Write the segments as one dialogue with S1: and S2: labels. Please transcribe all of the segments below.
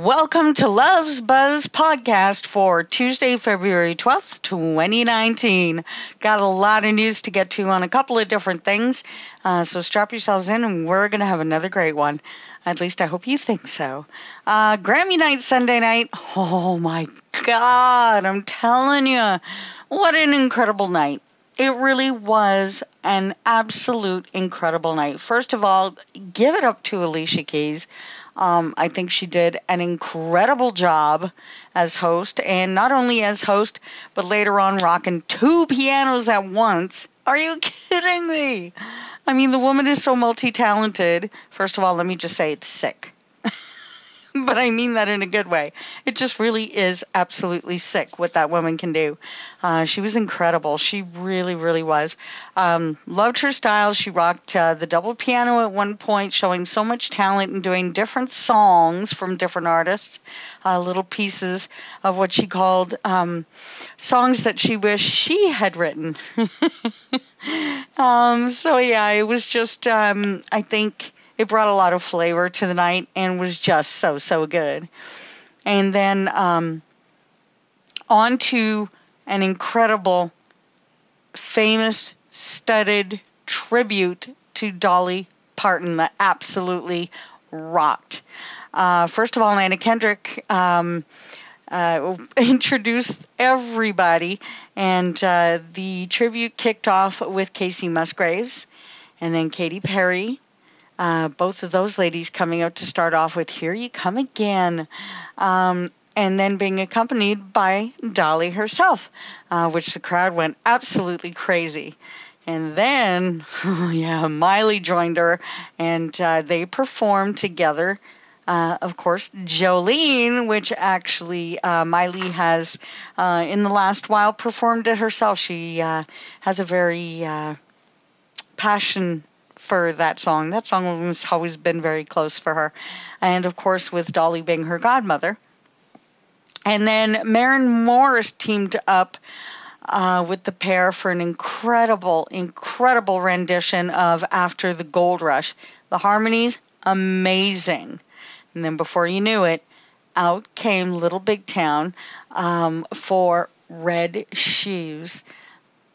S1: Welcome to Love's Buzz podcast for Tuesday, February 12th, 2019. Got a lot of news to get to on a couple of different things, uh, so strap yourselves in and we're going to have another great one. At least I hope you think so. Uh, Grammy night, Sunday night. Oh my God, I'm telling you, what an incredible night. It really was an absolute incredible night. First of all, give it up to Alicia Keys. Um, I think she did an incredible job as host, and not only as host, but later on rocking two pianos at once. Are you kidding me? I mean, the woman is so multi talented. First of all, let me just say it's sick. but I mean that in a good way. It just really is absolutely sick what that woman can do. Uh, she was incredible. She really, really was. Um, loved her style. She rocked uh, the double piano at one point, showing so much talent and doing different songs from different artists, uh, little pieces of what she called um, songs that she wished she had written. um, so, yeah, it was just, um, I think it brought a lot of flavor to the night and was just so so good. And then um, on to an incredible, famous, studded tribute to Dolly Parton that absolutely rocked. Uh, first of all, Anna Kendrick um, uh, introduced everybody, and uh, the tribute kicked off with Kacey Musgraves, and then Katy Perry, uh, both of those ladies coming out to start off with Here You Come Again. Um, and then being accompanied by Dolly herself, uh, which the crowd went absolutely crazy. And then, yeah, Miley joined her, and uh, they performed together. Uh, of course, Jolene, which actually uh, Miley has uh, in the last while performed it herself. She uh, has a very passion for that song. That song has always been very close for her. And of course, with Dolly being her godmother. And then Maren Morris teamed up uh, with the pair for an incredible, incredible rendition of After the Gold Rush. The harmonies, amazing. And then before you knew it, out came Little Big Town um, for Red Shoes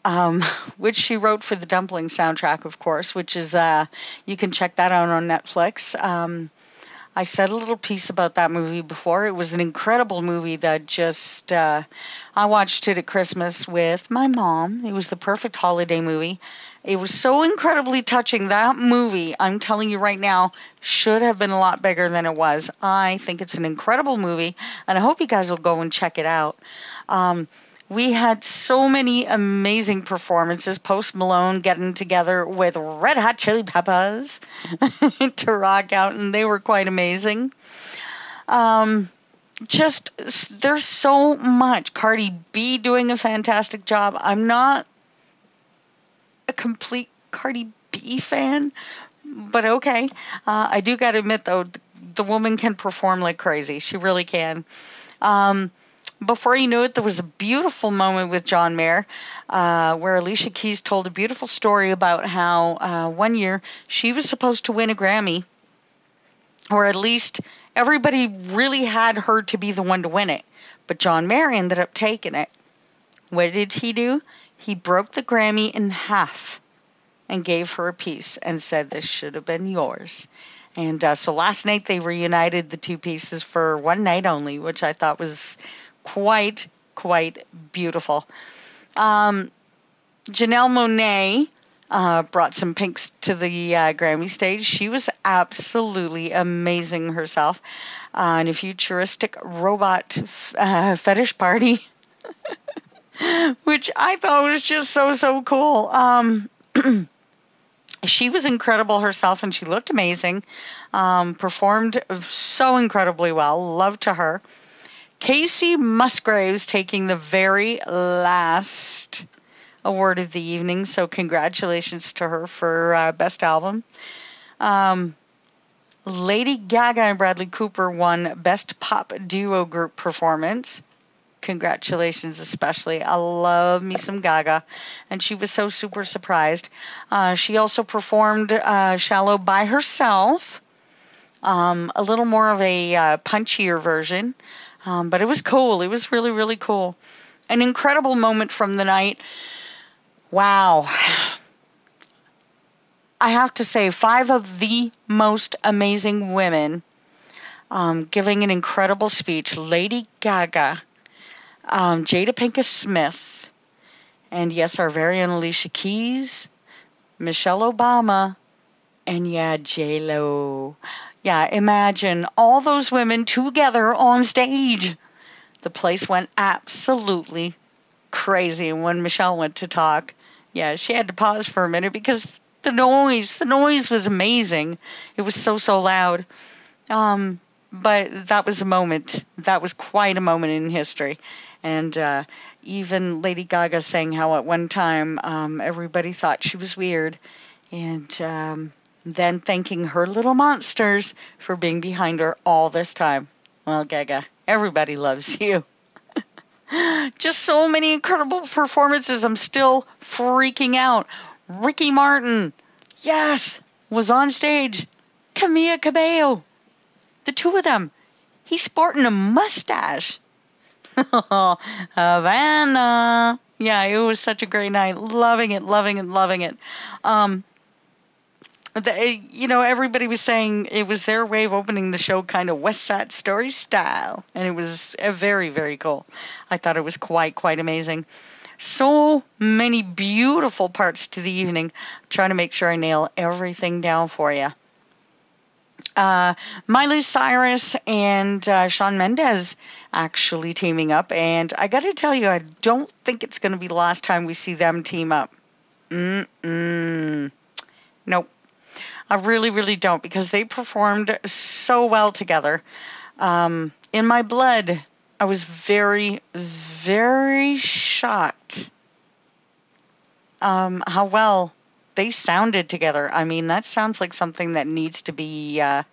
S1: um, which she wrote for the Dumplin' soundtrack, of course, which is uh, you can check that out on Netflix. Um, I said a little piece about that movie before. It was an incredible movie that just uh, I watched it at Christmas with my mom. It was the perfect holiday movie. It was so incredibly touching. That movie, I'm telling you right now, should have been a lot bigger than it was. I think it's an incredible movie, and I hope you guys will go and check it out. Um, we had so many amazing performances. Post Malone getting together with Red Hot Chili Peppers to rock out, and they were quite amazing. Um, just there's so much. Cardi B doing a fantastic job. I'm not a complete Cardi B fan, but okay. Uh, I do got to admit though, the woman can perform like crazy. She really can. Um, before you knew it, there was a beautiful moment with John Mayer uh, where Alicia Keys told a beautiful story about how uh, one year she was supposed to win a Grammy, or at least everybody really had her to be the one to win it. But John Mayer ended up taking it. What did he do? He broke the Grammy in half and gave her a piece and said, This should have been yours. And uh, so last night they reunited the two pieces for one night only, which I thought was quite, quite beautiful. Um, Janelle Monáe uh, brought some pinks to the uh, Grammy stage. She was absolutely amazing herself uh, in a futuristic robot uh, fetish party, which I thought was just so, so cool. Um, she was incredible herself and she looked amazing, um, performed so incredibly well. Love to her. Kacey Musgraves taking the very last award of the evening. So, congratulations to her for uh, Best Album. Um, Lady Gaga and Bradley Cooper won Best Pop Duo Group Performance. Congratulations, especially. I love me some Gaga. And she was so super surprised. Uh, she also performed uh, Shallow by herself um, a little more of a uh, punchier version, um, but it was cool. It was really, really cool. An incredible moment from the night. Wow. I have to say, five of the most amazing women um, giving an incredible speech Lady Gaga, um, Jada Pinkett Smith, and yes, our very own Alicia Keys, Michelle Obama, and yeah, J Lo. Yeah, imagine all those women together on stage. The place went absolutely crazy when Michelle went to talk. Yeah, she had to pause for a minute because the noise, the noise was amazing. It was so so loud. Um, but that was a moment. That was quite a moment in history. And uh, even Lady Gaga saying how at one time um, everybody thought she was weird, and um, then thanking her little monsters for being behind her all this time. Well, Gaga, everybody loves you. Just so many incredible performances. I'm still freaking out. Ricky Martin, yes, was on stage. Camila Cabello, the two of them. He's sporting a mustache. Havana. Yeah, it was such a great night. Loving it, loving it, loving it. Um, the, you know, everybody was saying it was their way of opening the show kind of West Side Story style, and it was uh, very, very cool. I thought it was quite, quite amazing. So many beautiful parts to the evening. I'm trying to make sure I nail everything down for you. Uh, Miley Cyrus and uh, Shawn Mendes actually teaming up, and I got to tell you, I don't think it's going to be the last time we see them team up. Mm-mm. Nope. I really, really don't because they performed so well together. Um, in my blood, I was very, very shocked um, how well they sounded together. I mean, that sounds like something that needs to be. Uh,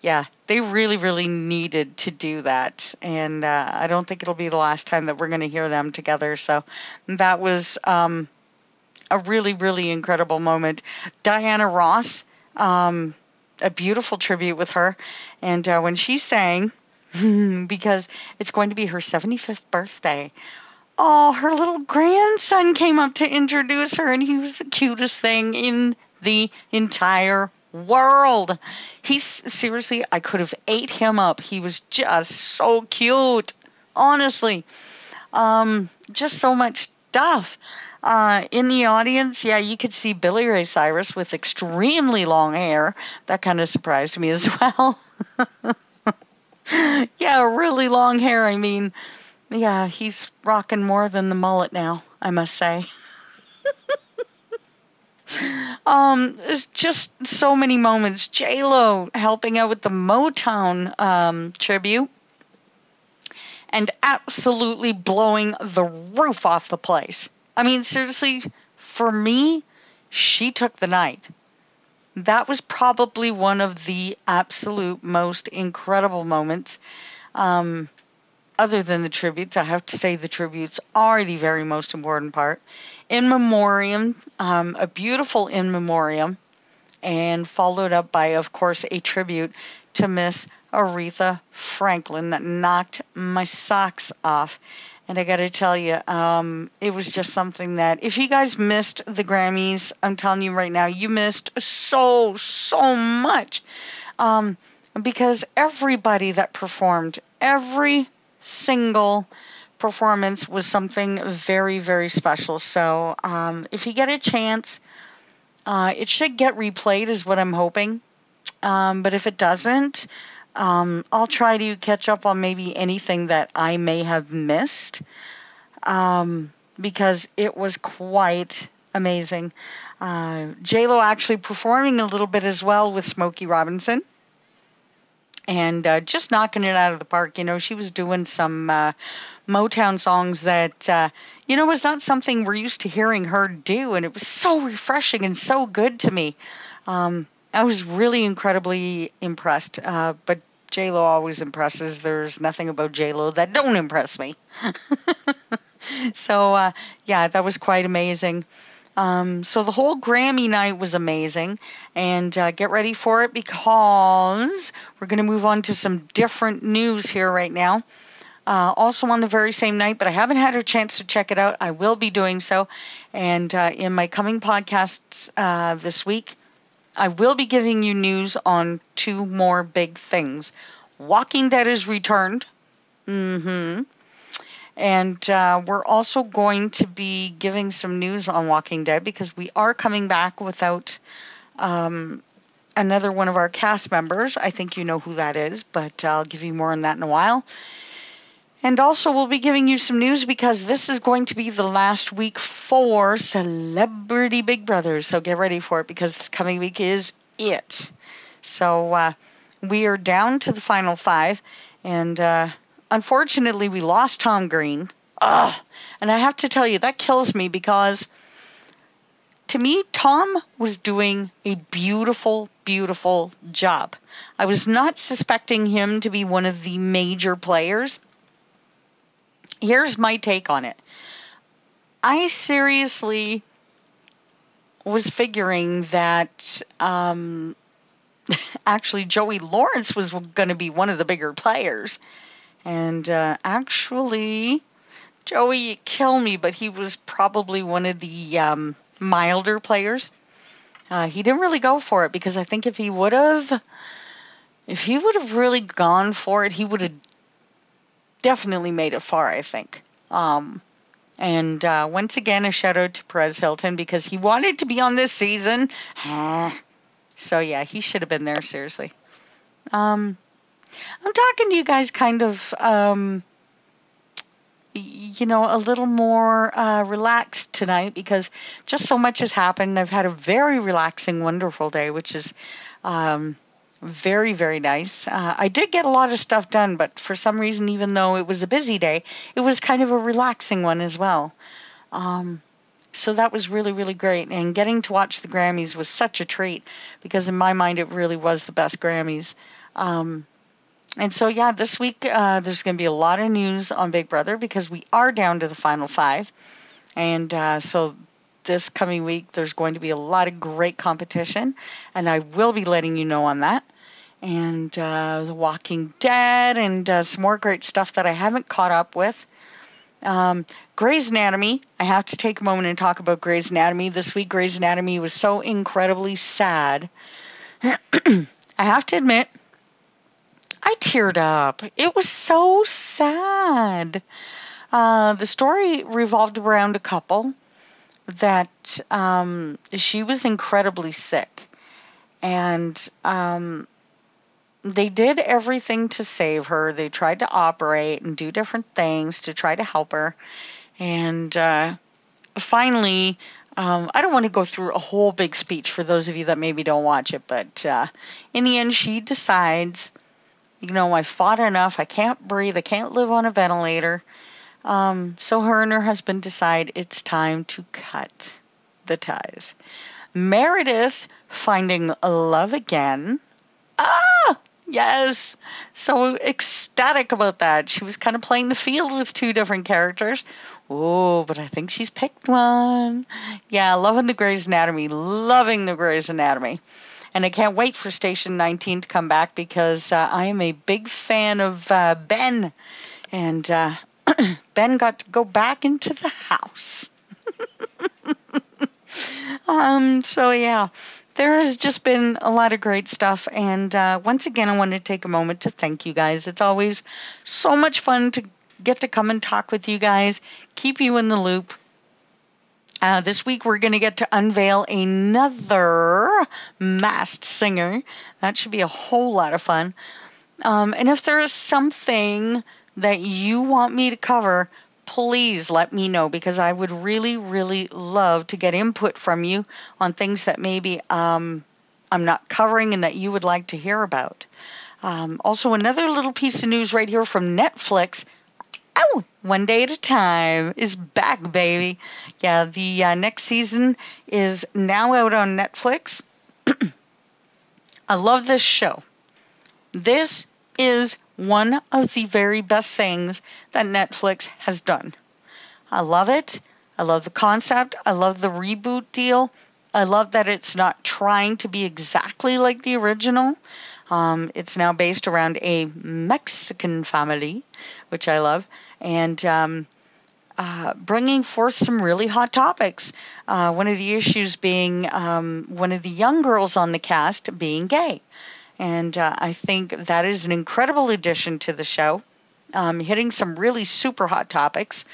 S1: yeah, they really, really needed to do that, and uh, I don't think it'll be the last time that we're going to hear them together. So that was um, a really, really incredible moment. Diana Ross um, a beautiful tribute with her. And uh, when she sang, because it's going to be her 75th birthday, oh, her little grandson came up to introduce her, and he was the cutest thing in the entire world. He's seriously, I could have ate him up. He was just so cute, honestly. Um, just so much stuff. Uh, in the audience, yeah, you could see Billy Ray Cyrus with extremely long hair. That kind of surprised me as well. yeah, really long hair. I mean, yeah, he's rocking more than the mullet now, I must say. um, just so many moments. J Lo helping out with the Motown um, tribute, and absolutely blowing the roof off the place. I mean, seriously, for me, she took the night. That was probably one of the absolute most incredible moments. Um, other than the tributes, I have to say the tributes are the very most important part. In memoriam, um, a beautiful in memoriam, and followed up by, of course, a tribute to Miss Aretha Franklin that knocked my socks off. And I got to tell you, um, it was just something that if you guys missed the Grammys, I'm telling you right now, you missed so, so much. Um, because everybody that performed, every single performance was something very, very special. So um, if you get a chance, uh, it should get replayed, is what I'm hoping. Um, but if it doesn't, um, I'll try to catch up on maybe anything that I may have missed um, because it was quite amazing. Uh, Lo actually performing a little bit as well with Smokey Robinson and uh, just knocking it out of the park. You know, she was doing some uh, Motown songs that, uh, you know, was not something we're used to hearing her do, and it was so refreshing and so good to me. Um, I was really incredibly impressed. Uh, but J Lo always impresses. There's nothing about J Lo that don't impress me. so uh, yeah, that was quite amazing. Um, so the whole Grammy night was amazing, and uh, get ready for it because we're going to move on to some different news here right now. Uh, also on the very same night, but I haven't had a chance to check it out. I will be doing so, and uh, in my coming podcasts uh, this week, I will be giving you news on two more big things. Walking Dead is returned. Mm-hmm. And uh, we're also going to be giving some news on Walking Dead because we are coming back without um, another one of our cast members. I think you know who that is, but I'll give you more on that in a while. And also, we'll be giving you some news because this is going to be the last week for Celebrity Big Brother. So get ready for it because this coming week is it. So uh, we are down to the final five. And uh, unfortunately, we lost Tom Green. Ugh. And I have to tell you, that kills me because to me, Tom was doing a beautiful, beautiful job. I was not suspecting him to be one of the major players here's my take on it. I seriously was figuring that um, actually Joey Lawrence was going to be one of the bigger players. And uh, actually, Joey, you kill me, but he was probably one of the um, milder players. Uh, he didn't really go for it because I think if he would have, if he would have really gone for it, he would have definitely made it far, I think. Um, and uh, once again, a shout out to Perez Hilton because he wanted to be on this season. so yeah, he should have been there. Seriously. Um, I'm talking to you guys kind of, um, you know, a little more uh, relaxed tonight because just so much has happened. I've had a very relaxing, wonderful day, which is um, very, very nice. Uh, I did get a lot of stuff done, but for some reason, even though it was a busy day, it was kind of a relaxing one as well. Um, so that was really, really great. And getting to watch the Grammys was such a treat because, in my mind, it really was the best Grammys. Um, and so, yeah, this week uh, there's going to be a lot of news on Big Brother because we are down to the final five. And uh, so this coming week there's going to be a lot of great competition, and I will be letting you know on that and uh, The Walking Dead, and uh, some more great stuff that I haven't caught up with. Um, Grey's Anatomy. I have to take a moment and talk about Grey's Anatomy. This week, Grey's Anatomy was so incredibly sad. I have to admit, I teared up. It was so sad. Uh, the story revolved around a couple that um, she was incredibly sick. And um, they did everything to save her. They tried to operate and do different things to try to help her. And uh, finally, um, I don't want to go through a whole big speech for those of you that maybe don't watch it, but uh, in the end, she decides, you know, I fought enough. I can't breathe. I can't live on a ventilator. Um, so her and her husband decide it's time to cut the ties. Meredith finding love again. Ah! Yes. So ecstatic about that. She was kind of playing the field with two different characters. Oh, but I think she's picked one. Yeah, loving the Grey's Anatomy. Loving the Grey's Anatomy. And I can't wait for Station 19 to come back because uh, I am a big fan of uh, Ben. And uh, Ben got to go back into the house. um, so, yeah there has just been a lot of great stuff. And uh, once again, I want to take a moment to thank you guys. It's always so much fun to get to come and talk with you guys, keep you in the loop. Uh, this week, we're going to get to unveil another masked singer. That should be a whole lot of fun. Um, and if there is something that you want me to cover, please let me know because I would really, really love to get input from you on things that maybe um, I'm not covering and that you would like to hear about. Um, also, another little piece of news right here from Netflix. Oh, one day at a time is back, baby. Yeah, the uh, next season is now out on Netflix. I love this show. This is one of the very best things that Netflix has done. I love it. I love the concept. I love the reboot deal. I love that it's not trying to be exactly like the original. Um, it's now based around a Mexican family, which I love, and um, uh, bringing forth some really hot topics. Uh, one of the issues being um, one of the young girls on the cast being gay. And uh, I think that is an incredible addition to the show, um, hitting some really super hot topics.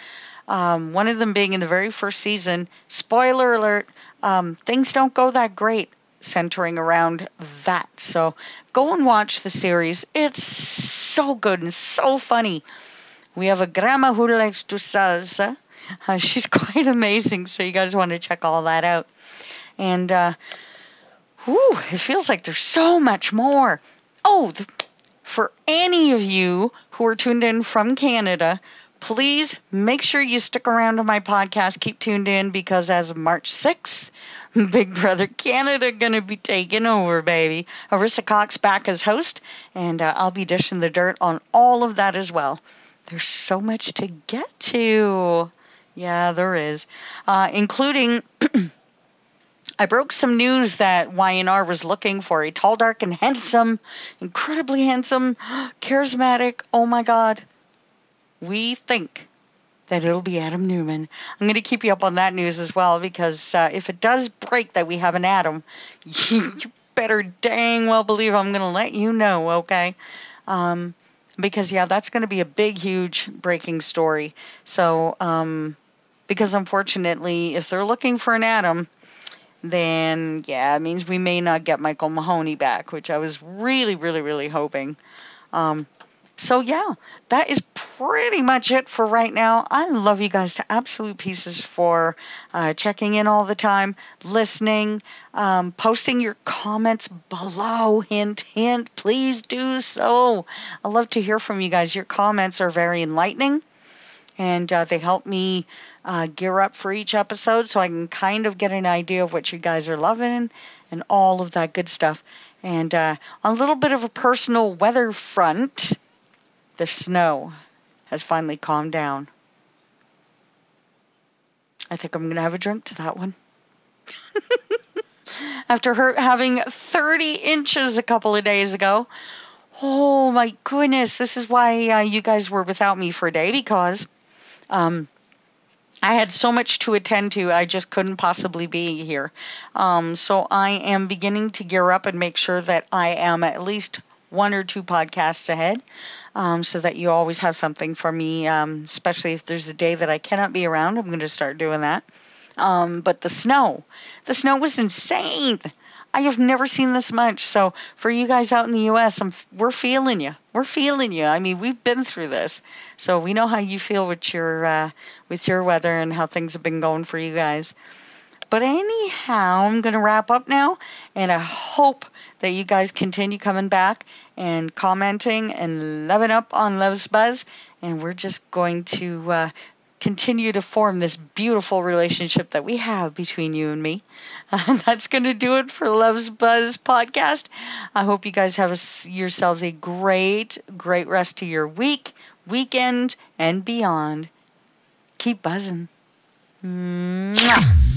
S1: Um, one of them being in the very first season. Spoiler alert: um, things don't go that great centering around that. So go and watch the series. It's so good and so funny. We have a grandma who likes to salsa. Uh, she's quite amazing, so you guys want to check all that out. And uh, whew, it feels like there's so much more. Oh, the, for any of you who are tuned in from Canada, please make sure you stick around to my podcast. Keep tuned in because as of March 6th, Big Brother Canada gonna be taking over, baby. Arisa Cox back as host, and uh, I'll be dishing the dirt on all of that as well. There's so much to get to. Yeah, there is, uh, including. I broke some news that Y&R was looking for a tall, dark, and handsome, incredibly handsome, charismatic. Oh my God. We think that it'll be Adam Newman. I'm going to keep you up on that news as well because uh, if it does break that we have an Adam, you better dang well believe I'm going to let you know, okay? Um, because, yeah, that's going to be a big, huge breaking story. So, um, because unfortunately, if they're looking for an Adam, then yeah, it means we may not get Michael Muhney back, which I was really, really, really hoping. Um, so yeah, that is pretty much it for right now. I love you guys to absolute pieces for uh, checking in all the time, listening, um, posting your comments below. Hint, hint, please do so. I love to hear from you guys. Your comments are very enlightening and uh, they help me uh, gear up for each episode so I can kind of get an idea of what you guys are loving and all of that good stuff. And uh, a little bit of a personal weather front the snow has finally calmed down. I think I'm going to have a drink to that one. After her having 30 inches a couple of days ago. Oh my goodness, this is why uh, you guys were without me for a day because um, I had so much to attend to, I just couldn't possibly be here. Um, so I am beginning to gear up and make sure that I am at least one or two podcasts ahead um, so that you always have something for me, um, especially if there's a day that I cannot be around. I'm going to start doing that. Um, but the snow, the snow was insane. I have never seen this much. So for you guys out in the U.S., I'm, we're feeling you. We're feeling you. I mean, we've been through this, so we know how you feel with your uh, with your weather and how things have been going for you guys. But anyhow, I'm going to wrap up now, and I hope that you guys continue coming back and commenting and loving up on Love's Buzz. And we're just going to uh, continue to form this beautiful relationship that we have between you and me. And that's going to do it for Love's Buzz podcast. I hope you guys have a, yourselves a great, great rest of your week, weekend, and beyond. Keep buzzing. Mwah.